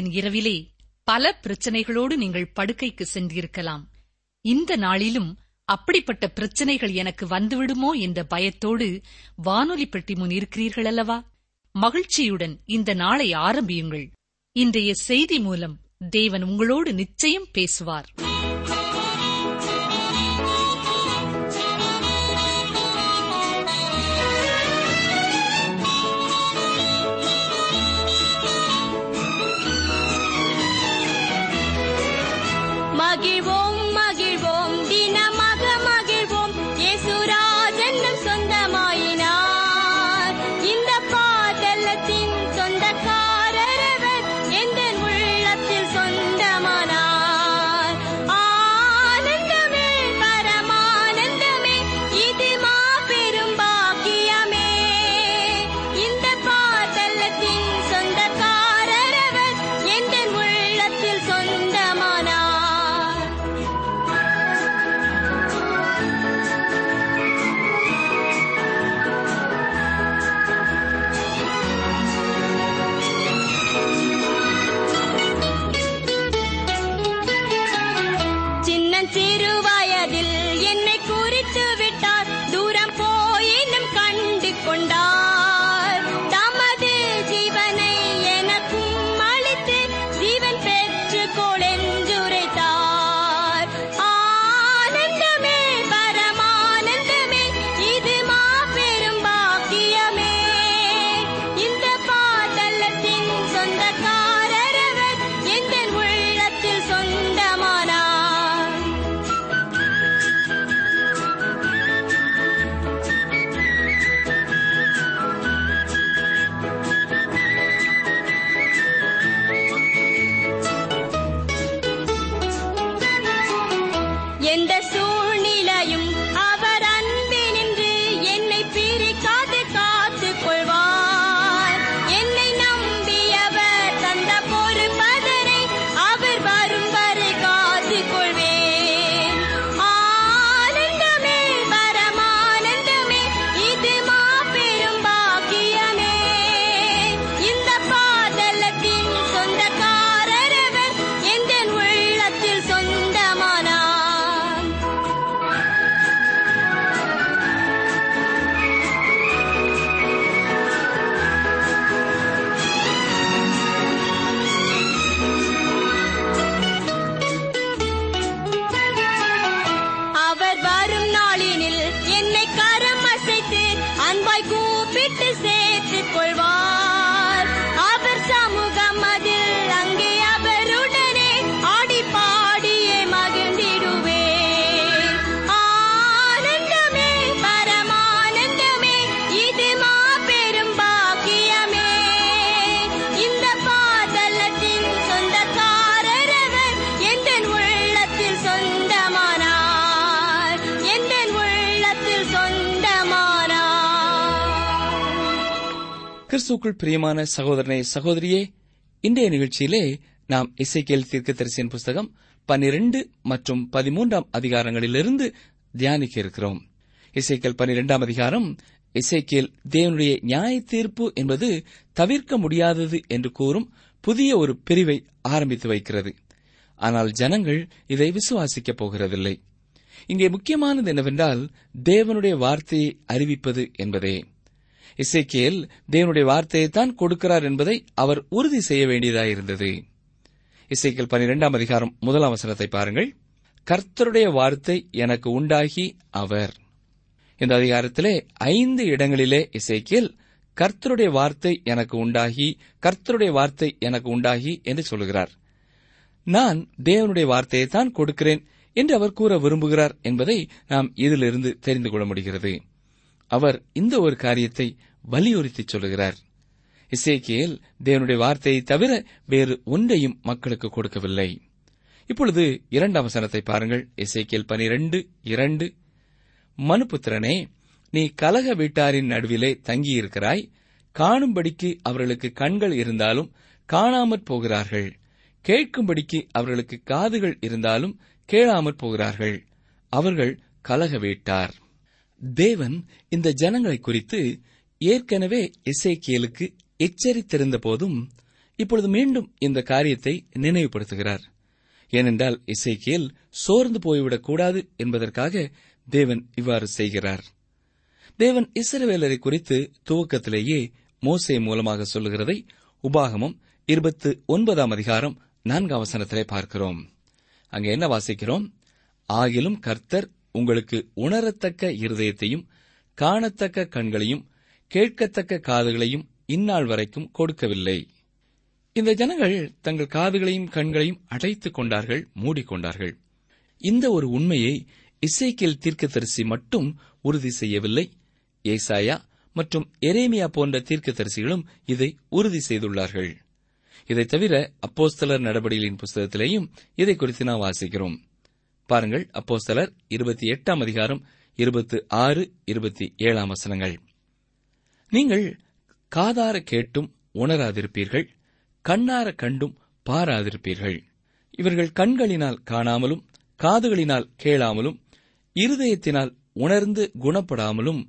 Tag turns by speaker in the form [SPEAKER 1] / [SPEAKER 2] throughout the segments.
[SPEAKER 1] வாரத்தின் இரவிலே பல பிரச்சனைகளோடு நீங்கள் படுக்கைக்கு சென்றிருக்கலாம் இந்த நாளிலும் அப்படிப்பட்ட பிரச்சனைகள் எனக்கு வந்துவிடுமோ என்ற பயத்தோடு வானொலி பெட்டி முன் இருக்கிறீர்கள் அல்லவா மகிழ்ச்சியுடன் இந்த நாளை ஆரம்பியுங்கள் இன்றைய செய்தி மூலம் தேவன் உங்களோடு நிச்சயம் பேசுவார் equivoco. இயேசுக்குள் பிரியமான சகோதரனை சகோதரியே இன்றைய நிகழ்ச்சியிலே நாம் இசைக்கேல் தீர்க்கதரிசியின் புஸ்தகம் பனிரெண்டு மற்றும் பதிமூன்றாம் அதிகாரங்களிலிருந்து தியானிக்க இருக்கிறோம் இசைக்கேல் பனிரெண்டாம் அதிகாரம் இசைக்கேல் தேவனுடைய நியாய தீர்ப்பு என்பது தவிர்க்க முடியாதது என்று கூறும் புதிய ஒரு பிரிவை ஆரம்பித்து வைக்கிறது ஆனால் ஜனங்கள் இதை விசுவாசிக்கப் போகிறதில்லை இங்கே முக்கியமானது என்னவென்றால் தேவனுடைய வார்த்தையை அறிவிப்பது என்பதே இசைக்கேல் தேவனுடைய வார்த்தையை தான் கொடுக்கிறார் என்பதை அவர் உறுதி செய்ய வேண்டியதாயிருந்தது இசைக்கேல் பனிரெண்டாம் அதிகாரம் முதல் அவசரத்தை பாருங்கள் கர்த்தருடைய வார்த்தை எனக்கு உண்டாகி அவர் இந்த அதிகாரத்திலே ஐந்து இடங்களிலே இசைக்கேல் கர்த்தருடைய வார்த்தை எனக்கு உண்டாகி கர்த்தருடைய வார்த்தை எனக்கு உண்டாகி என்று சொல்கிறார் நான் தேவனுடைய வார்த்தையை தான் கொடுக்கிறேன் என்று அவர் கூற விரும்புகிறார் என்பதை நாம் இதிலிருந்து தெரிந்து கொள்ள முடிகிறது அவர் இந்த ஒரு காரியத்தை வலியுறுத்தி சொல்கிறார் இசைக்கியல் தேவனுடைய வார்த்தையை தவிர வேறு ஒன்றையும் மக்களுக்கு கொடுக்கவில்லை இப்பொழுது இரண்டாம் வசனத்தை பாருங்கள் இசைக்கியல் பனிரெண்டு இரண்டு மனுபுத்திரனே நீ கலக வீட்டாரின் நடுவிலே தங்கியிருக்கிறாய் காணும்படிக்கு அவர்களுக்கு கண்கள் இருந்தாலும் காணாமற் போகிறார்கள் கேட்கும்படிக்கு அவர்களுக்கு காதுகள் இருந்தாலும் கேளாமற் போகிறார்கள் அவர்கள் கலக வீட்டார் தேவன் இந்த ஜனங்களை குறித்து ஏற்கனவே இசைக்கியலுக்கு எச்சரித்திருந்த போதும் இப்பொழுது மீண்டும் இந்த காரியத்தை நினைவுபடுத்துகிறார் ஏனென்றால் இசைக்கியல் சோர்ந்து கூடாது என்பதற்காக தேவன் இவ்வாறு செய்கிறார் தேவன் இசைவேலரை குறித்து துவக்கத்திலேயே மோசை மூலமாக சொல்லுகிறதை உபாகமம் இருபத்து ஒன்பதாம் அதிகாரம் நான்கு அவசரத்திலே பார்க்கிறோம் அங்கே என்ன வாசிக்கிறோம் ஆகிலும் கர்த்தர் உங்களுக்கு உணரத்தக்க இருதயத்தையும் காணத்தக்க கண்களையும் கேட்கத்தக்க காதுகளையும் இந்நாள் வரைக்கும் கொடுக்கவில்லை இந்த ஜனங்கள் தங்கள் காதுகளையும் கண்களையும் அடைத்துக் கொண்டார்கள் மூடிக்கொண்டார்கள் இந்த ஒரு உண்மையை இசைக்கியல் தீர்க்கதரிசி மட்டும் உறுதி செய்யவில்லை ஏசாயா மற்றும் எரேமியா போன்ற தீர்க்கதரிசிகளும் இதை உறுதி செய்துள்ளார்கள் இதைத் தவிர அப்போஸ்தலர் நடவடிக்கையின் புஸ்தகத்திலேயும் இதை குறித்து நாம் வாசிக்கிறோம் பாருங்கள் அப்போ சிலர் இருபத்தி எட்டாம் அதிகாரம் இருபத்து ஆறு இருபத்தி ஏழாம் வசனங்கள் நீங்கள் காதார கேட்டும் உணராதிருப்பீர்கள் கண்ணார கண்டும் பாராதிருப்பீர்கள் இவர்கள் கண்களினால் காணாமலும் காதுகளினால் கேளாமலும் இருதயத்தினால் உணர்ந்து குணப்படாமலும்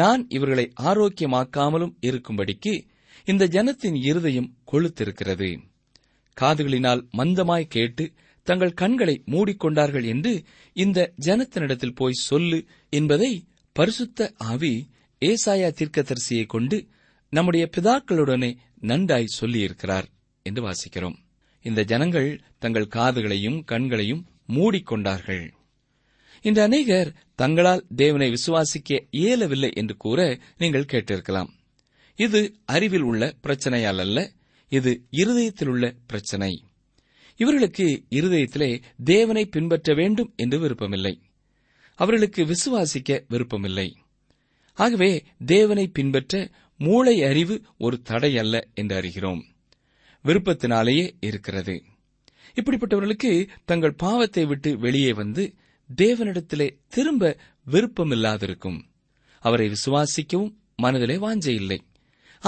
[SPEAKER 1] நான் இவர்களை ஆரோக்கியமாக்காமலும் இருக்கும்படிக்கு இந்த ஜனத்தின் இருதயம் கொளுத்திருக்கிறது காதுகளினால் மந்தமாய் கேட்டு தங்கள் கண்களை மூடிக்கொண்டார்கள் என்று இந்த ஜனத்தினிடத்தில் போய் சொல்லு என்பதை பரிசுத்த ஆவி ஏசாயா தீர்க்கதரிசியை கொண்டு நம்முடைய பிதாக்களுடனே நன்றாய் சொல்லியிருக்கிறார் என்று வாசிக்கிறோம் இந்த ஜனங்கள் தங்கள் காதுகளையும் கண்களையும் மூடிக்கொண்டார்கள் இந்த அநேகர் தங்களால் தேவனை விசுவாசிக்க இயலவில்லை என்று கூற நீங்கள் கேட்டிருக்கலாம் இது அறிவில் உள்ள பிரச்சனையால் அல்ல இது இருதயத்தில் உள்ள பிரச்சனை இவர்களுக்கு இருதயத்திலே தேவனை பின்பற்ற வேண்டும் என்று விருப்பமில்லை அவர்களுக்கு விசுவாசிக்க விருப்பமில்லை ஆகவே தேவனை பின்பற்ற மூளை அறிவு ஒரு தடை அல்ல என்று அறிகிறோம் விருப்பத்தினாலேயே இருக்கிறது இப்படிப்பட்டவர்களுக்கு தங்கள் பாவத்தை விட்டு வெளியே வந்து தேவனிடத்திலே திரும்ப விருப்பமில்லாதிருக்கும் அவரை விசுவாசிக்கவும் மனதிலே வாஞ்சையில்லை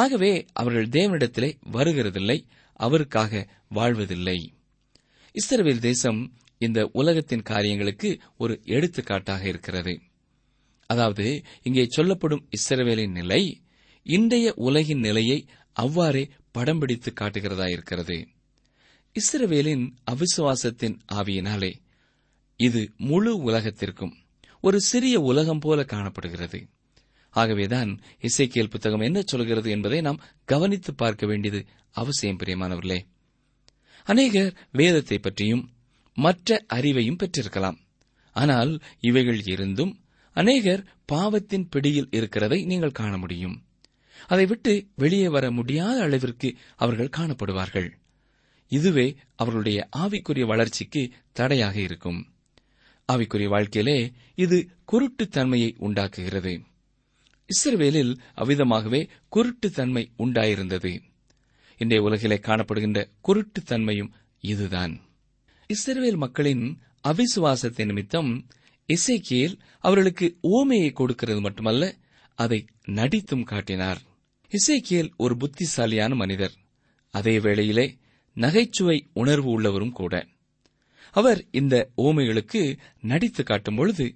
[SPEAKER 1] ஆகவே அவர்கள் தேவனிடத்திலே வருகிறதில்லை அவருக்காக வாழ்வதில்லை இஸ்ரேல் தேசம் இந்த உலகத்தின் காரியங்களுக்கு ஒரு எடுத்துக்காட்டாக இருக்கிறது அதாவது இங்கே சொல்லப்படும் இஸ்ரவேலின் நிலை இன்றைய உலகின் நிலையை அவ்வாறே படம் பிடித்து காட்டுகிறதா இருக்கிறது இஸ்ரவேலின் அவிசுவாசத்தின் ஆவியினாலே இது முழு உலகத்திற்கும் ஒரு சிறிய உலகம் போல காணப்படுகிறது ஆகவேதான் இசைக்கியல் புத்தகம் என்ன சொல்கிறது என்பதை நாம் கவனித்து பார்க்க வேண்டியது அவசியம் பிரியமானவர்களே அநேகர் வேதத்தை பற்றியும் மற்ற அறிவையும் பெற்றிருக்கலாம் ஆனால் இவைகள் இருந்தும் அநேகர் பாவத்தின் பிடியில் இருக்கிறதை நீங்கள் காண முடியும் அதை விட்டு வெளியே வர முடியாத அளவிற்கு அவர்கள் காணப்படுவார்கள் இதுவே அவர்களுடைய ஆவிக்குரிய வளர்ச்சிக்கு தடையாக இருக்கும் ஆவிக்குரிய வாழ்க்கையிலே இது குருட்டுத்தன்மையை உண்டாக்குகிறது இஸ்ரவேலில் அவ்விதமாகவே குருட்டுத்தன்மை உண்டாயிருந்தது இன்றைய உலகிலே காணப்படுகின்ற குருட்டுத்தன்மையும் இதுதான் இஸ்ரேல் மக்களின் அவிசுவாசத்தை நிமித்தம் இசைக்கியல் அவர்களுக்கு ஓமையை கொடுக்கிறது மட்டுமல்ல அதை நடித்தும் காட்டினார் இசைக்கியல் ஒரு புத்திசாலியான மனிதர் அதே வேளையிலே நகைச்சுவை உணர்வு உள்ளவரும் கூட அவர் இந்த ஓமைகளுக்கு நடித்து காட்டும் பொழுது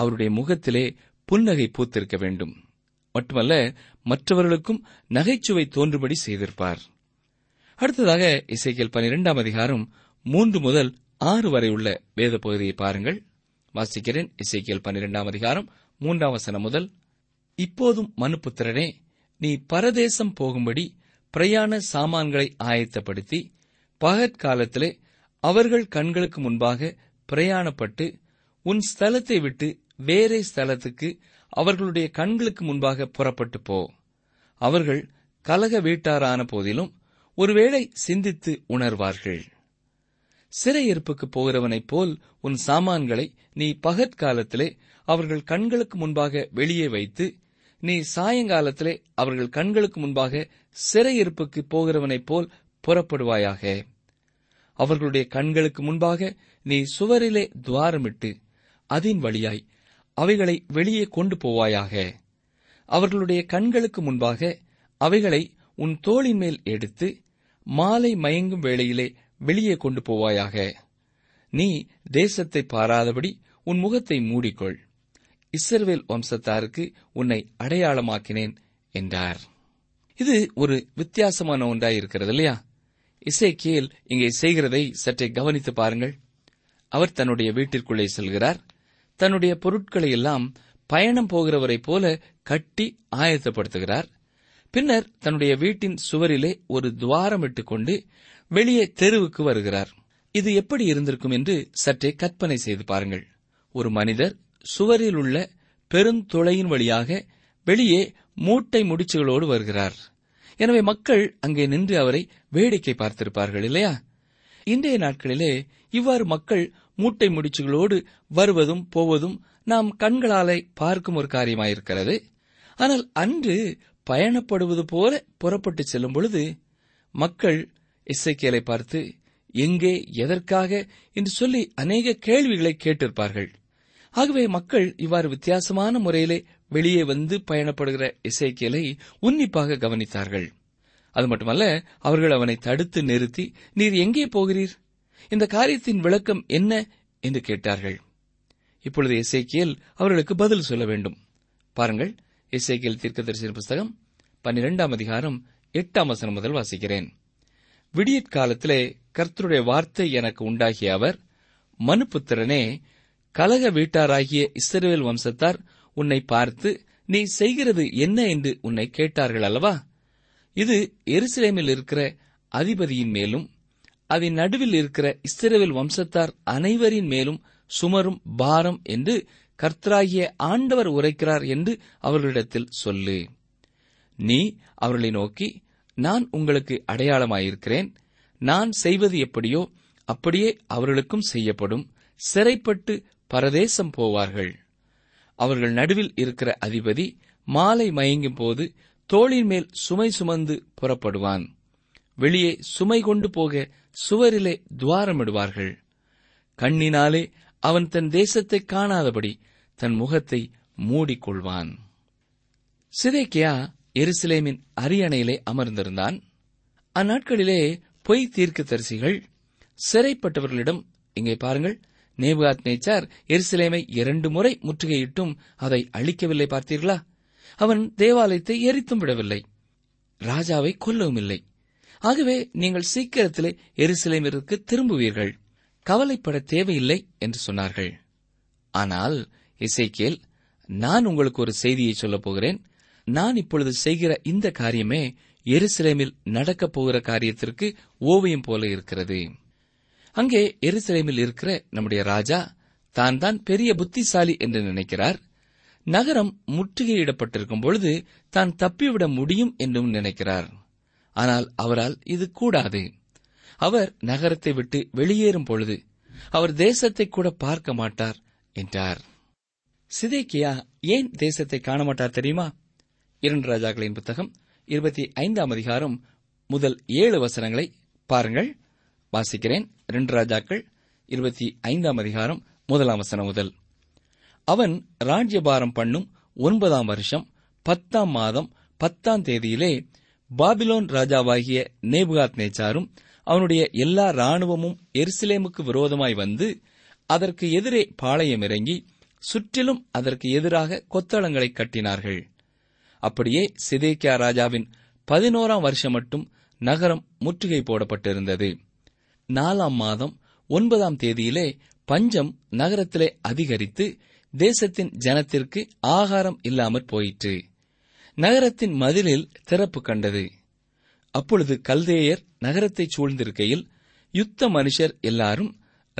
[SPEAKER 1] அவருடைய முகத்திலே புன்னகை பூத்திருக்க வேண்டும் மட்டுமல்ல மற்றவர்களுக்கும் நகைச்சுவை தோன்றுபடி செய்திருப்பார் அடுத்ததாக இசைக்கியல் பனிரெண்டாம் அதிகாரம் மூன்று முதல் ஆறு வரை உள்ள வேத பகுதியை பாருங்கள் வாசிக்கிறேன் இசைக்கியல் பன்னிரெண்டாம் அதிகாரம் மூன்றாம் வசனம் முதல் இப்போதும் மனுப்புத்திரனே நீ பரதேசம் போகும்படி பிரயாண சாமான்களை ஆயத்தப்படுத்தி பகற்காலத்திலே அவர்கள் கண்களுக்கு முன்பாக பிரயாணப்பட்டு உன் ஸ்தலத்தை விட்டு வேறே ஸ்தலத்துக்கு அவர்களுடைய கண்களுக்கு முன்பாக புறப்பட்டு போ அவர்கள் கலக வீட்டாரான போதிலும் ஒருவேளை சிந்தித்து உணர்வார்கள் சிறையிருப்புக்கு போகிறவனைப் போல் உன் சாமான்களை நீ பகற்காலத்திலே அவர்கள் கண்களுக்கு முன்பாக வெளியே வைத்து நீ சாயங்காலத்திலே அவர்கள் கண்களுக்கு முன்பாக சிறையிருப்புக்கு போகிறவனைப் போல் புறப்படுவாயாக அவர்களுடைய கண்களுக்கு முன்பாக நீ சுவரிலே துவாரமிட்டு அதன் வழியாய் அவைகளை வெளியே கொண்டு போவாயாக அவர்களுடைய கண்களுக்கு முன்பாக அவைகளை உன் தோளின் மேல் எடுத்து மாலை மயங்கும் வேளையிலே வெளியே கொண்டு போவாயாக நீ தேசத்தை பாராதபடி உன் முகத்தை மூடிக்கொள் இஸ்ரவேல் வம்சத்தாருக்கு உன்னை அடையாளமாக்கினேன் என்றார் இது ஒரு வித்தியாசமான ஒன்றாயிருக்கிறது இல்லையா இல்லையா கேல் இங்கே செய்கிறதை சற்றே கவனித்து பாருங்கள் அவர் தன்னுடைய வீட்டிற்குள்ளே செல்கிறார் தன்னுடைய பொருட்களை எல்லாம் பயணம் போகிறவரை போல கட்டி ஆயத்தப்படுத்துகிறார் பின்னர் தன்னுடைய வீட்டின் சுவரிலே ஒரு துவாரமிட்டு கொண்டு வெளியே தெருவுக்கு வருகிறார் இது எப்படி இருந்திருக்கும் என்று சற்றே கற்பனை செய்து பாருங்கள் ஒரு மனிதர் சுவரில் உள்ள பெருந்தொலையின் வழியாக வெளியே மூட்டை முடிச்சுகளோடு வருகிறார் எனவே மக்கள் அங்கே நின்று அவரை வேடிக்கை பார்த்திருப்பார்கள் இல்லையா இன்றைய நாட்களிலே இவ்வாறு மக்கள் மூட்டை முடிச்சுகளோடு வருவதும் போவதும் நாம் கண்களாலே பார்க்கும் ஒரு காரியமாயிருக்கிறது ஆனால் அன்று பயணப்படுவது போல புறப்பட்டு செல்லும் பொழுது மக்கள் இசைக்கேலை பார்த்து எங்கே எதற்காக என்று சொல்லி அநேக கேள்விகளை கேட்டிருப்பார்கள் ஆகவே மக்கள் இவ்வாறு வித்தியாசமான முறையிலே வெளியே வந்து பயணப்படுகிற இசைக்கேலை உன்னிப்பாக கவனித்தார்கள் அது மட்டுமல்ல அவர்கள் அவனை தடுத்து நிறுத்தி நீர் எங்கே போகிறீர் இந்த காரியத்தின் விளக்கம் என்ன என்று கேட்டார்கள் இப்பொழுது இசைக்கியல் அவர்களுக்கு பதில் சொல்ல வேண்டும் பாருங்கள் இசைக்கியல் தரிசன புஸ்தகம் பன்னிரெண்டாம் அதிகாரம் எட்டாம் வசனம் முதல் வாசிக்கிறேன் விடியற் காலத்திலே கர்த்தருடைய வார்த்தை எனக்கு உண்டாகிய அவர் மனுபுத்திரனே கலக வீட்டாராகிய இஸ்ரேல் வம்சத்தார் உன்னை பார்த்து நீ செய்கிறது என்ன என்று உன்னை கேட்டார்கள் அல்லவா இது எருசலேமில் இருக்கிற அதிபதியின் மேலும் அதன் நடுவில் இருக்கிற இஸ்ரேல் வம்சத்தார் அனைவரின் மேலும் சுமரும் பாரம் என்று கர்த்தராகிய ஆண்டவர் உரைக்கிறார் என்று அவர்களிடத்தில் சொல்லு நீ அவர்களை நோக்கி நான் உங்களுக்கு அடையாளமாயிருக்கிறேன் நான் செய்வது எப்படியோ அப்படியே அவர்களுக்கும் செய்யப்படும் சிறைப்பட்டு பரதேசம் போவார்கள் அவர்கள் நடுவில் இருக்கிற அதிபதி மாலை மயங்கும் போது தோளின் மேல் சுமை சுமந்து புறப்படுவான் வெளியே சுமை கொண்டு போக சுவரிலே துவாரமிடுவார்கள் கண்ணினாலே அவன் தன் தேசத்தை காணாதபடி தன் முகத்தை மூடிக்கொள்வான் சிதேக்கியா எருசலேமின் அரியணையிலே அமர்ந்திருந்தான் அந்நாட்களிலே பொய் தீர்க்க தரிசிகள் சிறைப்பட்டவர்களிடம் இங்கே பாருங்கள் நேபுகாத் நேச்சார் எருசலேமை இரண்டு முறை முற்றுகையிட்டும் அதை அழிக்கவில்லை பார்த்தீர்களா அவன் தேவாலயத்தை எரித்தும் விடவில்லை ராஜாவை கொல்லவும் இல்லை ஆகவே நீங்கள் சீக்கிரத்திலே எருசலேமிற்கு திரும்புவீர்கள் கவலைப்பட தேவையில்லை என்று சொன்னார்கள் ஆனால் இசைக்கேல் நான் உங்களுக்கு ஒரு செய்தியை சொல்லப் போகிறேன் நான் இப்பொழுது செய்கிற இந்த காரியமே எருசலேமில் நடக்கப் போகிற காரியத்திற்கு ஓவியம் போல இருக்கிறது அங்கே எருசலேமில் இருக்கிற நம்முடைய ராஜா தான் தான் பெரிய புத்திசாலி என்று நினைக்கிறார் நகரம் முற்றுகையிடப்பட்டிருக்கும் பொழுது தான் தப்பிவிட முடியும் என்றும் நினைக்கிறார் ஆனால் அவரால் இது கூடாது அவர் நகரத்தை விட்டு வெளியேறும் பொழுது அவர் தேசத்தை கூட பார்க்க மாட்டார் என்றார் சிதைக்கியா ஏன் தேசத்தை காண மாட்டார் தெரியுமா இரண்டு ராஜாக்களின் புத்தகம் இருபத்தி ஐந்தாம் அதிகாரம் முதல் ஏழு வசனங்களை பாருங்கள் வாசிக்கிறேன் இரண்டு ராஜாக்கள் இருபத்தி ஐந்தாம் அதிகாரம் முதலாம் வசனம் முதல் அவன் ராஜ்யபாரம் பண்ணும் ஒன்பதாம் வருஷம் பத்தாம் மாதம் பத்தாம் தேதியிலே பாபிலோன் ராஜாவாகிய நேபுகாத் நேச்சாரும் அவனுடைய எல்லா ராணுவமும் எருசலேமுக்கு விரோதமாய் வந்து அதற்கு எதிரே பாளையம் இறங்கி சுற்றிலும் அதற்கு எதிராக கொத்தளங்களை கட்டினார்கள் அப்படியே சிதேக்கியா ராஜாவின் பதினோராம் வருஷம் மட்டும் நகரம் முற்றுகை போடப்பட்டிருந்தது நாலாம் மாதம் ஒன்பதாம் தேதியிலே பஞ்சம் நகரத்திலே அதிகரித்து தேசத்தின் ஜனத்திற்கு ஆகாரம் இல்லாமற் போயிற்று நகரத்தின் மதிலில் திறப்பு கண்டது அப்பொழுது கல்தேயர் நகரத்தைச் சூழ்ந்திருக்கையில் யுத்த மனுஷர் எல்லாரும்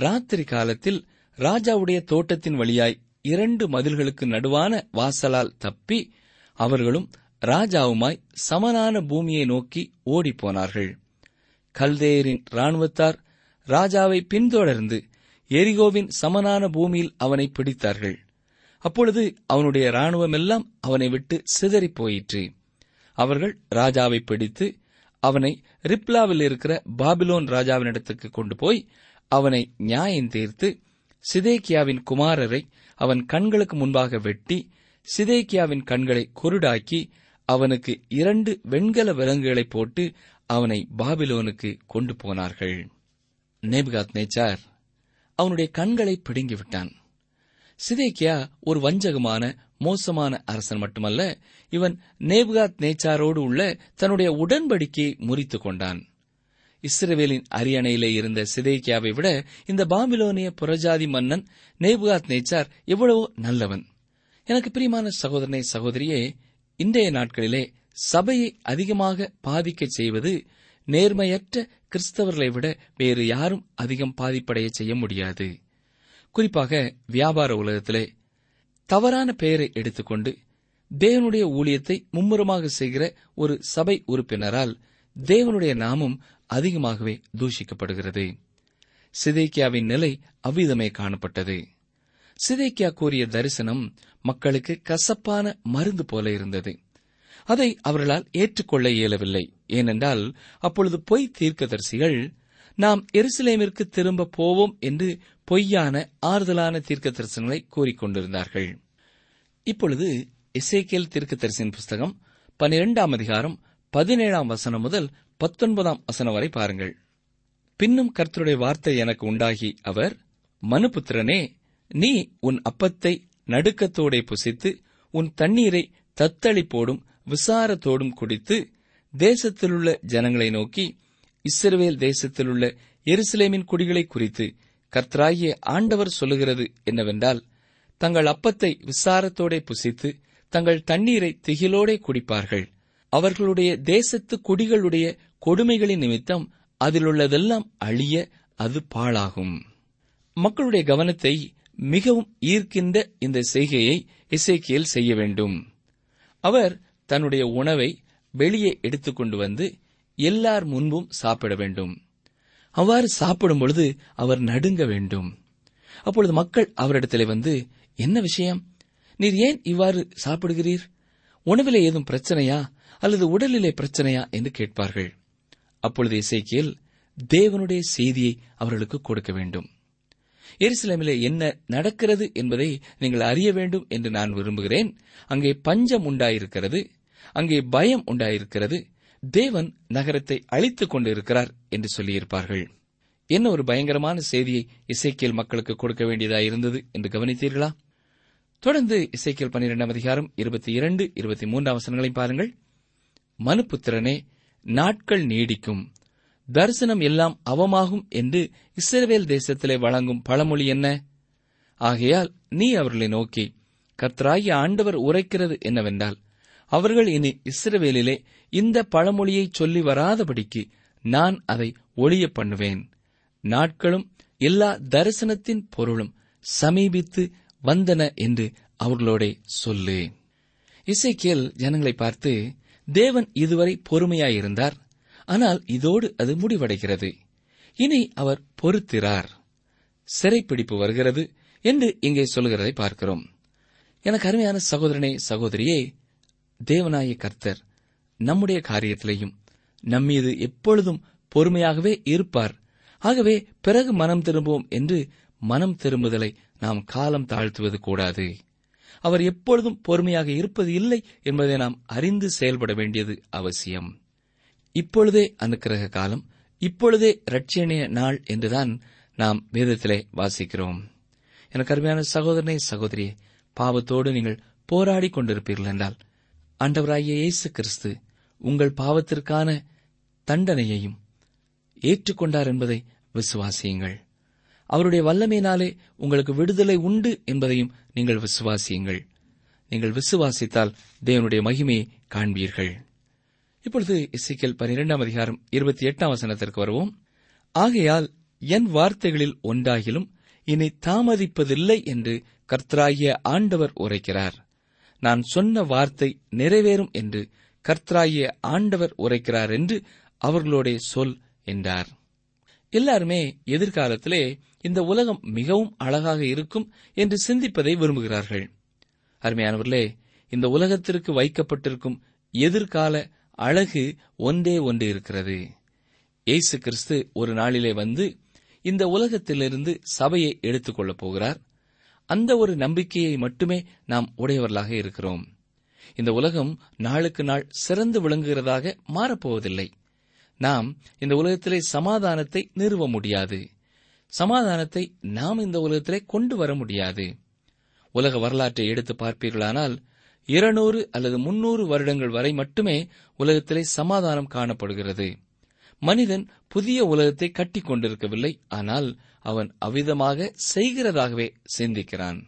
[SPEAKER 1] ராத்திரி காலத்தில் ராஜாவுடைய தோட்டத்தின் வழியாய் இரண்டு மதில்களுக்கு நடுவான வாசலால் தப்பி அவர்களும் ராஜாவுமாய் சமனான பூமியை நோக்கி ஓடிப்போனார்கள் கல்தேயரின் ராணுவத்தார் ராஜாவை பின்தொடர்ந்து எரிகோவின் சமனான பூமியில் அவனை பிடித்தார்கள் அப்பொழுது அவனுடைய ராணுவமெல்லாம் அவனை விட்டு சிதறிப் போயிற்று அவர்கள் ராஜாவை பிடித்து அவனை ரிப்லாவில் இருக்கிற பாபிலோன் ராஜாவினிடத்துக்கு கொண்டு போய் அவனை நியாயம் தீர்த்து சிதேக்கியாவின் குமாரரை அவன் கண்களுக்கு முன்பாக வெட்டி சிதேக்கியாவின் கண்களை குருடாக்கி அவனுக்கு இரண்டு வெண்கல விலங்குகளை போட்டு அவனை பாபிலோனுக்கு கொண்டு போனார்கள் நேபுகாத் நேச்சார் அவனுடைய கண்களை பிடுங்கிவிட்டான் சிதேக்கியா ஒரு வஞ்சகமான மோசமான அரசன் மட்டுமல்ல இவன் நேபுகாத் நேச்சாரோடு உள்ள தன்னுடைய உடன்படிக்கையை முறித்து கொண்டான் இஸ்ரேவேலின் அரியணையிலே இருந்த சிதேக்கியாவை விட இந்த பாபிலோனிய புறஜாதி மன்னன் நேபுகாத் நேச்சார் எவ்வளவோ நல்லவன் எனக்கு பிரியமான சகோதரனை சகோதரியே இன்றைய நாட்களிலே சபையை அதிகமாக பாதிக்க செய்வது நேர்மையற்ற கிறிஸ்தவர்களை விட வேறு யாரும் அதிகம் பாதிப்படைய செய்ய முடியாது குறிப்பாக வியாபார உலகத்திலே தவறான பெயரை எடுத்துக்கொண்டு தேவனுடைய ஊழியத்தை மும்முரமாக செய்கிற ஒரு சபை உறுப்பினரால் தேவனுடைய நாமம் அதிகமாகவே தூஷிக்கப்படுகிறது சிதேக்கியாவின் நிலை அவ்விதமே காணப்பட்டது சிதேக்கியா கூறிய தரிசனம் மக்களுக்கு கசப்பான மருந்து போல இருந்தது அதை அவர்களால் ஏற்றுக்கொள்ள இயலவில்லை ஏனென்றால் அப்பொழுது பொய் தீர்க்கதரிசிகள் நாம் எருசலேமிற்கு திரும்ப போவோம் என்று பொய்யான ஆறுதலான தீர்க்க தரிசனங்களை கூறிக்கொண்டிருந்தார்கள் இப்பொழுது இசைக்கேல் தீர்க்க தரிசன புஸ்தகம் பனிரெண்டாம் அதிகாரம் பதினேழாம் வசனம் முதல் பத்தொன்பதாம் வசனம் வரை பாருங்கள் பின்னும் கர்த்தருடைய வார்த்தை எனக்கு உண்டாகி அவர் மனுபுத்திரனே நீ உன் அப்பத்தை நடுக்கத்தோடே புசித்து உன் தண்ணீரை தத்தளிப்போடும் விசாரத்தோடும் குடித்து தேசத்திலுள்ள ஜனங்களை நோக்கி இஸ்ரவேல் தேசத்திலுள்ள எருசலேமின் குடிகளை குறித்து கர்த்தராகிய ஆண்டவர் சொல்லுகிறது என்னவென்றால் தங்கள் அப்பத்தை விசாரத்தோட புசித்து தங்கள் தண்ணீரை திகிலோடே குடிப்பார்கள் அவர்களுடைய தேசத்து குடிகளுடைய கொடுமைகளின் நிமித்தம் அதிலுள்ளதெல்லாம் அழிய அது பாழாகும் மக்களுடைய கவனத்தை மிகவும் ஈர்க்கின்ற இந்த செய்கையை இசைக்கியல் செய்ய வேண்டும் அவர் தன்னுடைய உணவை வெளியே எடுத்துக்கொண்டு வந்து எல்லார் முன்பும் சாப்பிட வேண்டும் அவ்வாறு சாப்பிடும் பொழுது அவர் நடுங்க வேண்டும் அப்பொழுது மக்கள் அவரிடத்தில் வந்து என்ன விஷயம் நீர் ஏன் இவ்வாறு சாப்பிடுகிறீர் உணவிலே ஏதும் பிரச்சனையா அல்லது உடலிலே பிரச்சனையா என்று கேட்பார்கள் அப்பொழுது இசைக்கியல் தேவனுடைய செய்தியை அவர்களுக்கு கொடுக்க வேண்டும் எருசலேமிலே என்ன நடக்கிறது என்பதை நீங்கள் அறிய வேண்டும் என்று நான் விரும்புகிறேன் அங்கே பஞ்சம் உண்டாயிருக்கிறது அங்கே பயம் உண்டாயிருக்கிறது தேவன் நகரத்தை அழித்துக் கொண்டிருக்கிறார் என்று சொல்லியிருப்பார்கள் என்ன ஒரு பயங்கரமான செய்தியை இசைக்கியல் மக்களுக்கு கொடுக்க வேண்டியதாக இருந்தது என்று கவனித்தீர்களா தொடர்ந்து இசைக்கியல் பன்னிரெண்டாம் அதிகாரம் இருபத்தி இரண்டு இருபத்தி மூன்றாம் அவசரங்களை பாருங்கள் மனுப்புத்திரனே நாட்கள் நீடிக்கும் தரிசனம் எல்லாம் அவமாகும் என்று இஸ்ரேல் தேசத்திலே வழங்கும் பழமொழி என்ன ஆகையால் நீ அவர்களை நோக்கி கர்த்தராகிய ஆண்டவர் உரைக்கிறது என்னவென்றால் அவர்கள் இனி இஸ்ரவேலிலே இந்த பழமொழியை சொல்லி வராதபடிக்கு நான் அதை ஒளிய பண்ணுவேன் நாட்களும் எல்லா தரிசனத்தின் பொருளும் சமீபித்து வந்தன என்று அவர்களோட சொல்லு இசைக்கியல் ஜனங்களை பார்த்து தேவன் இதுவரை பொறுமையாயிருந்தார் ஆனால் இதோடு அது முடிவடைகிறது இனி அவர் பொறுத்திறார் சிறைப்பிடிப்பு வருகிறது என்று இங்கே சொல்கிறதை பார்க்கிறோம் எனக்கு அருமையான சகோதரனே சகோதரியே தேவனாய கர்த்தர் நம்முடைய காரியத்திலையும் நம்மீது எப்பொழுதும் பொறுமையாகவே இருப்பார் ஆகவே பிறகு மனம் திரும்புவோம் என்று மனம் திரும்புதலை நாம் காலம் தாழ்த்துவது கூடாது அவர் எப்பொழுதும் பொறுமையாக இருப்பது இல்லை என்பதை நாம் அறிந்து செயல்பட வேண்டியது அவசியம் இப்பொழுதே அனுக்கிரக காலம் இப்பொழுதே ரட்சணிய நாள் என்றுதான் நாம் வேதத்திலே வாசிக்கிறோம் எனக்கு அருமையான சகோதரனே சகோதரியே பாவத்தோடு நீங்கள் போராடி கொண்டிருப்பீர்கள் என்றால் ஆண்டவராகிய இயேசு கிறிஸ்து உங்கள் பாவத்திற்கான தண்டனையையும் ஏற்றுக்கொண்டார் என்பதை விசுவாசியுங்கள் அவருடைய வல்லமையினாலே உங்களுக்கு விடுதலை உண்டு என்பதையும் நீங்கள் விசுவாசியுங்கள் நீங்கள் விசுவாசித்தால் தேவனுடைய மகிமையை காண்பீர்கள் இப்பொழுது இசைக்கல் பனிரெண்டாம் அதிகாரம் இருபத்தி எட்டாம் வசனத்திற்கு வருவோம் ஆகையால் என் வார்த்தைகளில் ஒன்றாகிலும் இனி தாமதிப்பதில்லை என்று கர்த்தராகிய ஆண்டவர் உரைக்கிறார் நான் சொன்ன வார்த்தை நிறைவேறும் என்று கர்த்தராகிய ஆண்டவர் உரைக்கிறார் என்று அவர்களோட சொல் என்றார் எல்லாருமே எதிர்காலத்திலே இந்த உலகம் மிகவும் அழகாக இருக்கும் என்று சிந்திப்பதை விரும்புகிறார்கள் அருமையானவர்களே இந்த உலகத்திற்கு வைக்கப்பட்டிருக்கும் எதிர்கால அழகு ஒன்றே ஒன்று இருக்கிறது இயேசு கிறிஸ்து ஒரு நாளிலே வந்து இந்த உலகத்திலிருந்து சபையை கொள்ளப் போகிறார் அந்த ஒரு நம்பிக்கையை மட்டுமே நாம் உடையவர்களாக இருக்கிறோம் இந்த உலகம் நாளுக்கு நாள் சிறந்து விளங்குகிறதாக மாறப்போவதில்லை நாம் இந்த உலகத்திலே சமாதானத்தை நிறுவ முடியாது சமாதானத்தை நாம் இந்த உலகத்திலே கொண்டு வர முடியாது உலக வரலாற்றை எடுத்து பார்ப்பீர்களானால் இருநூறு அல்லது முன்னூறு வருடங்கள் வரை மட்டுமே உலகத்திலே சமாதானம் காணப்படுகிறது மனிதன் புதிய உலகத்தை கட்டி கொண்டிருக்கவில்லை ஆனால் அவன் அவ்விதமாக செய்கிறதாகவே சிந்திக்கிறான்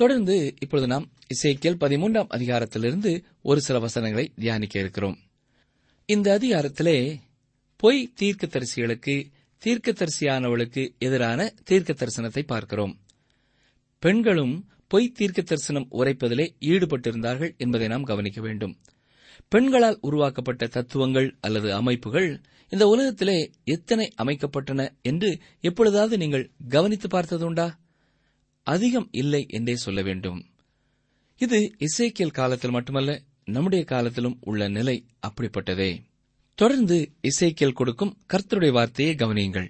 [SPEAKER 1] தொடர்ந்து இப்பொழுது நாம் இசைக்கியல் பதிமூன்றாம் அதிகாரத்திலிருந்து ஒரு சில வசனங்களை தியானிக்க இருக்கிறோம் இந்த அதிகாரத்திலே பொய் தீர்க்க தரிசிகளுக்கு தீர்க்க தரிசியானவளுக்கு எதிரான தீர்க்க தரிசனத்தை பார்க்கிறோம் பெண்களும் பொய் தீர்க்க தரிசனம் உரைப்பதிலே ஈடுபட்டிருந்தார்கள் என்பதை நாம் கவனிக்க வேண்டும் பெண்களால் உருவாக்கப்பட்ட தத்துவங்கள் அல்லது அமைப்புகள் இந்த உலகத்திலே எத்தனை அமைக்கப்பட்டன என்று எப்பொழுதாவது நீங்கள் கவனித்து பார்த்ததுண்டா அதிகம் இல்லை என்றே சொல்ல வேண்டும் இது இசைக்கியல் காலத்தில் மட்டுமல்ல நம்முடைய காலத்திலும் உள்ள நிலை அப்படிப்பட்டதே தொடர்ந்து இசைக்கியல் கொடுக்கும் கர்த்தருடைய வார்த்தையை கவனியுங்கள்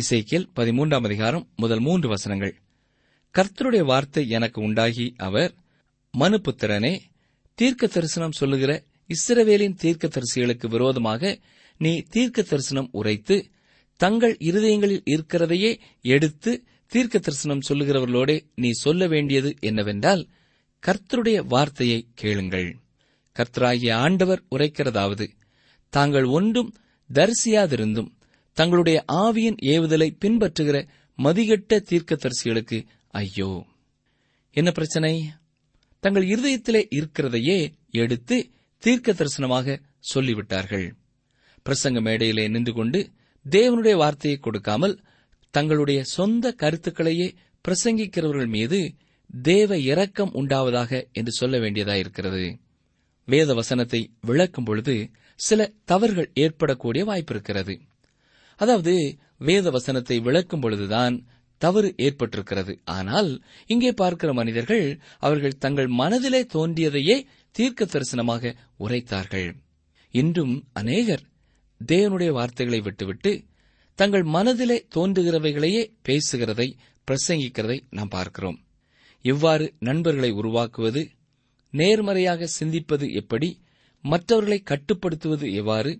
[SPEAKER 1] இசைக்கியல் பதிமூன்றாம் அதிகாரம் முதல் மூன்று வசனங்கள் கர்த்தருடைய வார்த்தை எனக்கு உண்டாகி அவர் மனுபுத்திரனே தீர்க்க தரிசனம் சொல்லுகிற இஸ்ரவேலின் தீர்க்க தரிசிகளுக்கு விரோதமாக நீ தீர்க்க தரிசனம் உரைத்து தங்கள் இருதயங்களில் இருக்கிறதையே எடுத்து தீர்க்க தரிசனம் சொல்லுகிறவர்களோட நீ சொல்ல வேண்டியது என்னவென்றால் கர்த்தருடைய வார்த்தையை கேளுங்கள் கர்த்தராகிய ஆண்டவர் உரைக்கிறதாவது தாங்கள் ஒன்றும் தரிசியாதிருந்தும் தங்களுடைய ஆவியின் ஏவுதலை பின்பற்றுகிற மதிகட்ட தீர்க்கதரிசிகளுக்கு ஐயோ என்ன பிரச்சனை தங்கள் இருதயத்திலே இருக்கிறதையே எடுத்து தீர்க்க தரிசனமாக சொல்லிவிட்டார்கள் பிரசங்க மேடையிலே நின்று கொண்டு தேவனுடைய வார்த்தையை கொடுக்காமல் தங்களுடைய சொந்த கருத்துக்களையே பிரசங்கிக்கிறவர்கள் மீது தேவ இரக்கம் உண்டாவதாக என்று சொல்ல வேண்டியதாயிருக்கிறது வேத வசனத்தை விளக்கும் பொழுது சில தவறுகள் ஏற்படக்கூடிய வாய்ப்பிருக்கிறது அதாவது வேத வசனத்தை விளக்கும் பொழுதுதான் தவறு ஏற்பட்டிருக்கிறது ஆனால் இங்கே பார்க்கிற மனிதர்கள் அவர்கள் தங்கள் மனதிலே தோன்றியதையே தீர்க்க தரிசனமாக உரைத்தார்கள் இன்றும் அநேகர் தேவனுடைய வார்த்தைகளை விட்டுவிட்டு தங்கள் மனதிலே தோன்றுகிறவைகளையே பேசுகிறதை பிரசங்கிக்கிறதை நாம் பார்க்கிறோம் எவ்வாறு நண்பர்களை உருவாக்குவது நேர்மறையாக சிந்திப்பது எப்படி மற்றவர்களை கட்டுப்படுத்துவது எவ்வாறு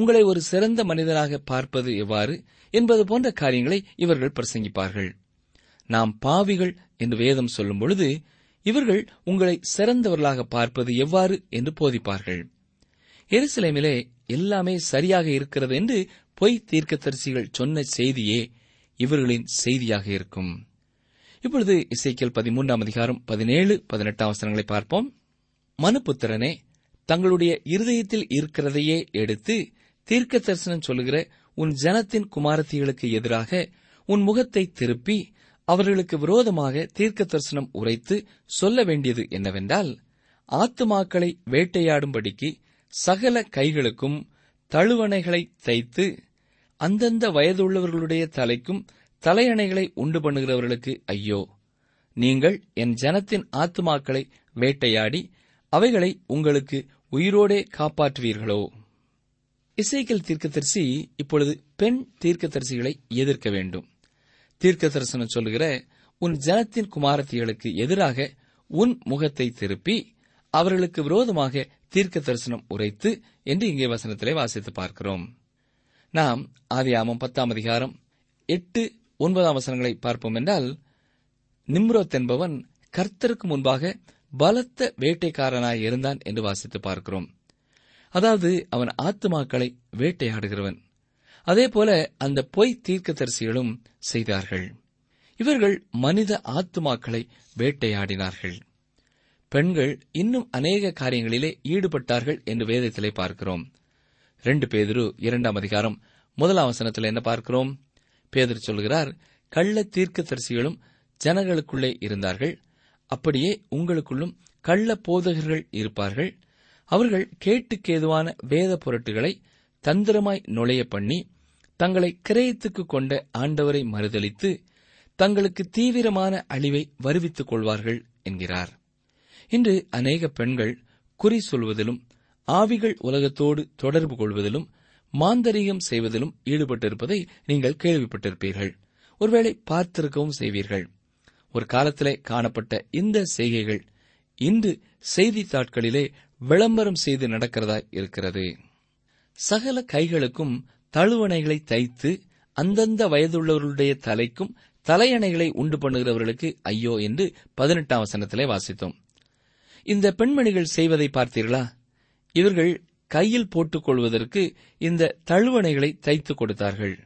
[SPEAKER 1] உங்களை ஒரு சிறந்த மனிதராக பார்ப்பது எவ்வாறு என்பது போன்ற காரியங்களை இவர்கள் பிரசங்கிப்பார்கள் நாம் பாவிகள் என்று வேதம் சொல்லும் பொழுது இவர்கள் உங்களை சிறந்தவர்களாக பார்ப்பது எவ்வாறு என்று போதிப்பார்கள் எருசலேமிலே எல்லாமே சரியாக இருக்கிறது என்று பொய் தீர்க்கதரிசிகள் சொன்ன செய்தியே இவர்களின் செய்தியாக இருக்கும் இப்பொழுது இசைக்கியல் பதிமூன்றாம் அதிகாரம் பதினேழு பதினெட்டாம் அவசரங்களை பார்ப்போம் மனுபுத்திரனே தங்களுடைய இருதயத்தில் இருக்கிறதையே எடுத்து தீர்க்க தரிசனம் சொல்லுகிற உன் ஜனத்தின் குமாரத்திகளுக்கு எதிராக உன் முகத்தை திருப்பி அவர்களுக்கு விரோதமாக தீர்க்க தரிசனம் உரைத்து சொல்ல வேண்டியது என்னவென்றால் ஆத்துமாக்களை வேட்டையாடும்படிக்கு சகல கைகளுக்கும் தழுவணைகளை தைத்து அந்தந்த வயதுள்ளவர்களுடைய தலைக்கும் தலையணைகளை உண்டு பண்ணுகிறவர்களுக்கு ஐயோ நீங்கள் என் ஜனத்தின் ஆத்துமாக்களை வேட்டையாடி அவைகளை உங்களுக்கு உயிரோடே காப்பாற்றுவீர்களோ இசைக்கல் தீர்க்கதரிசி இப்பொழுது பெண் தீர்க்கதரிசிகளை எதிர்க்க வேண்டும் தீர்க்க தரிசனம் சொல்லுகிற உன் ஜனத்தின் குமாரத்திகளுக்கு எதிராக உன் முகத்தை திருப்பி அவர்களுக்கு விரோதமாக தீர்க்க தரிசனம் உரைத்து என்று இங்கே வசனத்திலே வாசித்து பார்க்கிறோம் நாம் ஆதியாமம் பத்தாம் அதிகாரம் எட்டு ஒன்பதாம் வசனங்களை பார்ப்போம் என்றால் நிம்ரோத் என்பவன் கர்த்தருக்கு முன்பாக பலத்த வேட்டைக்காரனாய் இருந்தான் என்று வாசித்து பார்க்கிறோம் அதாவது அவன் ஆத்துமாக்களை வேட்டையாடுகிறவன் அதேபோல அந்த பொய் தீர்க்கதரிசிகளும் செய்தார்கள் இவர்கள் மனித ஆத்துமாக்களை வேட்டையாடினார்கள் பெண்கள் இன்னும் அநேக காரியங்களிலே ஈடுபட்டார்கள் என்று வேதத்திலே பார்க்கிறோம் ரெண்டு பேதிரு இரண்டாம் அதிகாரம் முதலாம் வசனத்தில் என்ன பார்க்கிறோம் பேதர் சொல்கிறார் கள்ள தீர்க்க தரிசிகளும் ஜனங்களுக்குள்ளே இருந்தார்கள் அப்படியே உங்களுக்குள்ளும் கள்ள போதகர்கள் இருப்பார்கள் அவர்கள் கேட்டுக்கேதுவான வேத பொருட்டுகளை தந்திரமாய் நுழைய பண்ணி தங்களை கிரயத்துக்கு கொண்ட ஆண்டவரை மறுதளித்து தங்களுக்கு தீவிரமான அழிவை வருவித்துக் கொள்வார்கள் என்கிறார் இன்று அநேக பெண்கள் குறி சொல்வதிலும் ஆவிகள் உலகத்தோடு தொடர்பு கொள்வதிலும் மாந்தரீகம் செய்வதிலும் ஈடுபட்டிருப்பதை நீங்கள் கேள்விப்பட்டிருப்பீர்கள் ஒருவேளை பார்த்திருக்கவும் செய்வீர்கள் ஒரு காலத்திலே காணப்பட்ட இந்த செய்கைகள் இன்று செய்தித்தாட்களிலே விளம்பரம் செய்து நடக்கிறதா இருக்கிறது சகல கைகளுக்கும் தழுவணைகளை தைத்து அந்தந்த வயதுள்ளவர்களுடைய தலைக்கும் தலையணைகளை உண்டு பண்ணுகிறவர்களுக்கு ஐயோ என்று பதினெட்டாம் வசனத்திலே வாசித்தோம் இந்த பெண்மணிகள் செய்வதை பார்த்தீர்களா இவர்கள் கையில் போட்டுக்கொள்வதற்கு இந்த தழுவணைகளை தைத்து கொடுத்தார்கள்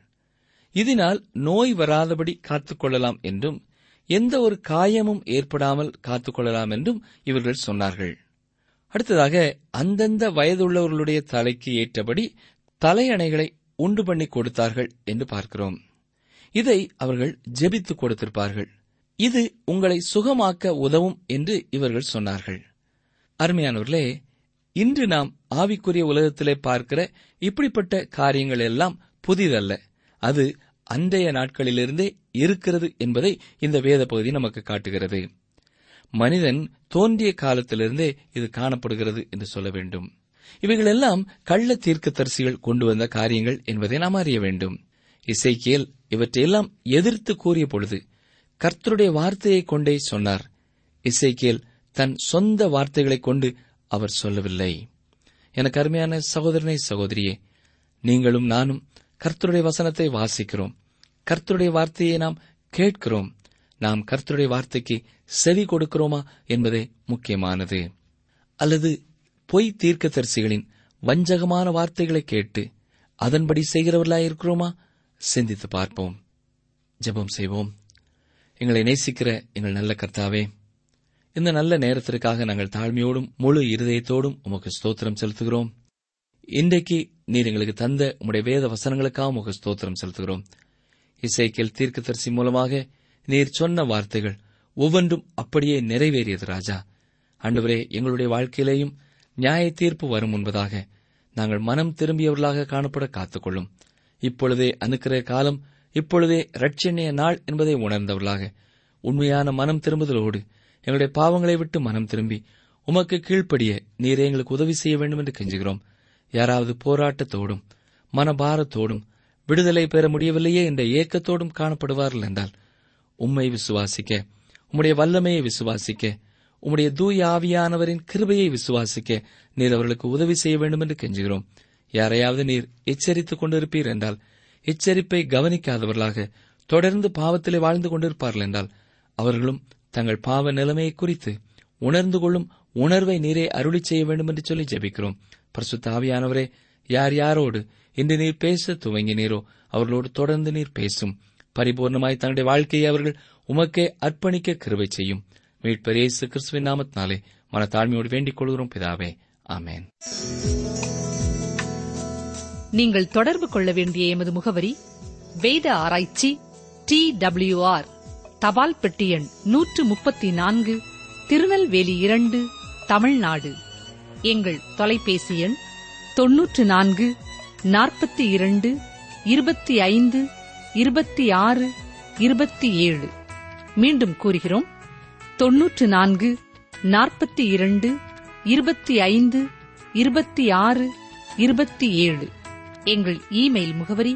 [SPEAKER 1] இதனால் நோய் வராதபடி காத்துக் கொள்ளலாம் என்றும் எந்த ஒரு காயமும் ஏற்படாமல் காத்துக் கொள்ளலாம் என்றும் இவர்கள் சொன்னார்கள் அடுத்ததாக அந்தந்த வயதுள்ளவர்களுடைய தலைக்கு ஏற்றபடி தலையணைகளை உண்டு பண்ணி கொடுத்தார்கள் என்று பார்க்கிறோம் இதை அவர்கள் ஜெபித்து கொடுத்திருப்பார்கள் இது உங்களை சுகமாக்க உதவும் என்று இவர்கள் சொன்னார்கள் அருமையானவர்களே இன்று நாம் ஆவிக்குரிய உலகத்திலே பார்க்கிற இப்படிப்பட்ட காரியங்கள் எல்லாம் புதிதல்ல அது அன்றைய நாட்களிலிருந்தே இருக்கிறது என்பதை இந்த வேத பகுதி நமக்கு காட்டுகிறது மனிதன் தோன்றிய காலத்திலிருந்தே இது காணப்படுகிறது என்று சொல்ல வேண்டும் இவைகளெல்லாம் கள்ள தீர்க்க தரிசிகள் கொண்டு வந்த காரியங்கள் என்பதை நாம் அறிய வேண்டும் இசைக்கியல் இவற்றையெல்லாம் எதிர்த்து கூறிய பொழுது கர்த்தருடைய வார்த்தையை கொண்டே சொன்னார் இசைக்கியல் தன் சொந்த வார்த்தைகளை கொண்டு அவர் சொல்லவில்லை எனக்கு அருமையான சகோதரனை சகோதரியே நீங்களும் நானும் கர்த்தருடைய வசனத்தை வாசிக்கிறோம் கர்த்தருடைய வார்த்தையை நாம் கேட்கிறோம் நாம் கர்த்தருடைய வார்த்தைக்கு செவி கொடுக்கிறோமா என்பதே முக்கியமானது அல்லது பொய் தீர்க்க தரிசிகளின் வஞ்சகமான வார்த்தைகளை கேட்டு அதன்படி செய்கிறவர்களாயிருக்கிறோமா சிந்தித்து பார்ப்போம் ஜெபம் செய்வோம் எங்களை நேசிக்கிற எங்கள் நல்ல கர்த்தாவே இந்த நல்ல நேரத்திற்காக நாங்கள் தாழ்மையோடும் முழு இருதயத்தோடும் உமக்கு ஸ்தோத்திரம் செலுத்துகிறோம் இன்றைக்கு நீர் எங்களுக்கு தந்த உம்முடைய வேத வசனங்களுக்காக உமக்கு ஸ்தோத்திரம் செலுத்துகிறோம் தீர்க்க தரிசி மூலமாக நீர் சொன்ன வார்த்தைகள் ஒவ்வொன்றும் அப்படியே நிறைவேறியது ராஜா அன்றுவரே எங்களுடைய வாழ்க்கையிலேயும் நியாய தீர்ப்பு வரும் என்பதாக நாங்கள் மனம் திரும்பியவர்களாக காணப்பட காத்துக்கொள்ளும் இப்பொழுதே அனுக்கிற காலம் இப்பொழுதே ரட்சணைய நாள் என்பதை உணர்ந்தவர்களாக உண்மையான மனம் திரும்புதலோடு எங்களுடைய பாவங்களை விட்டு மனம் திரும்பி உமக்கு கீழ்ப்படிய நீரே எங்களுக்கு உதவி செய்ய வேண்டும் என்று கெஞ்சுகிறோம் யாராவது போராட்டத்தோடும் மனபாரத்தோடும் விடுதலை பெற முடியவில்லையே என்ற ஏக்கத்தோடும் காணப்படுவார்கள் என்றால் உம்மை விசுவாசிக்க உம்முடைய வல்லமையை விசுவாசிக்க உம்முடைய தூய ஆவியானவரின் கிருபையை விசுவாசிக்க நீர் அவர்களுக்கு உதவி செய்ய வேண்டும் என்று கெஞ்சுகிறோம் யாரையாவது நீர் எச்சரித்துக் கொண்டிருப்பீர் என்றால் எச்சரிப்பை கவனிக்காதவர்களாக தொடர்ந்து பாவத்திலே வாழ்ந்து கொண்டிருப்பார்கள் என்றால் அவர்களும் தங்கள் பாவ நிலைமையை குறித்து உணர்ந்து கொள்ளும் உணர்வை நீரே அருளி செய்ய வேண்டும் என்று சொல்லி ஜெபிக்கிறோம் பரிசுத்தாவியானவரே யார் யாரோடு இன்று நீர் பேச துவங்கினீரோ அவர்களோடு தொடர்ந்து நீர் பேசும் பரிபூர்ணமாய் தங்களுடைய வாழ்க்கையை அவர்கள் உமக்கே அர்ப்பணிக்க கருவை செய்யும் மீட்பரே கிறிஸ்துவின் நாமத்தினாலே மன தாழ்மையோடு வேண்டிக் கொள்கிறோம் பிதாவே ஆமேன் நீங்கள் தொடர்பு கொள்ள வேண்டிய எமது முகவரி வேத ஆராய்ச்சி டி டபிள்யூ ஆர் தபால் பெட்டி எண் நூற்று முப்பத்தி நான்கு திருநெல்வேலி இரண்டு தமிழ்நாடு எங்கள் தொலைபேசி எண் தொன்னூற்று நான்கு நாற்பத்தி இரண்டு இருபத்தி ஐந்து இருபத்தி ஆறு இருபத்தி ஏழு மீண்டும் கூறுகிறோம் தொன்னூற்று நான்கு நாற்பத்தி இரண்டு இருபத்தி ஐந்து இருபத்தி ஆறு இருபத்தி ஏழு எங்கள் இமெயில் முகவரி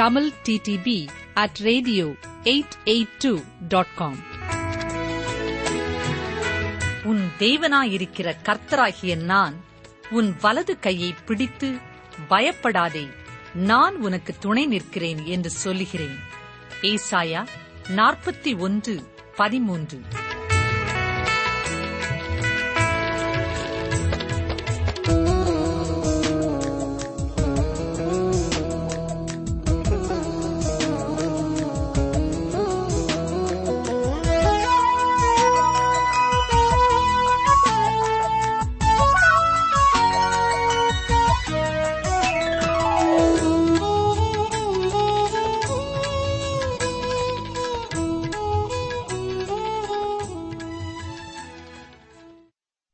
[SPEAKER 1] Tamil DTP at radio eight eight two dot com உன் தேவனாயிருக்கிற கர்த்தராகிய நான் உன் வலது கையை பிடித்து பயப்படாதே நான் உனக்கு துணை நிற்கிறேன் என்று சொல்லுகிறேன் ஏசாயா நாற்பத்தி ஒன்று பதிமூன்று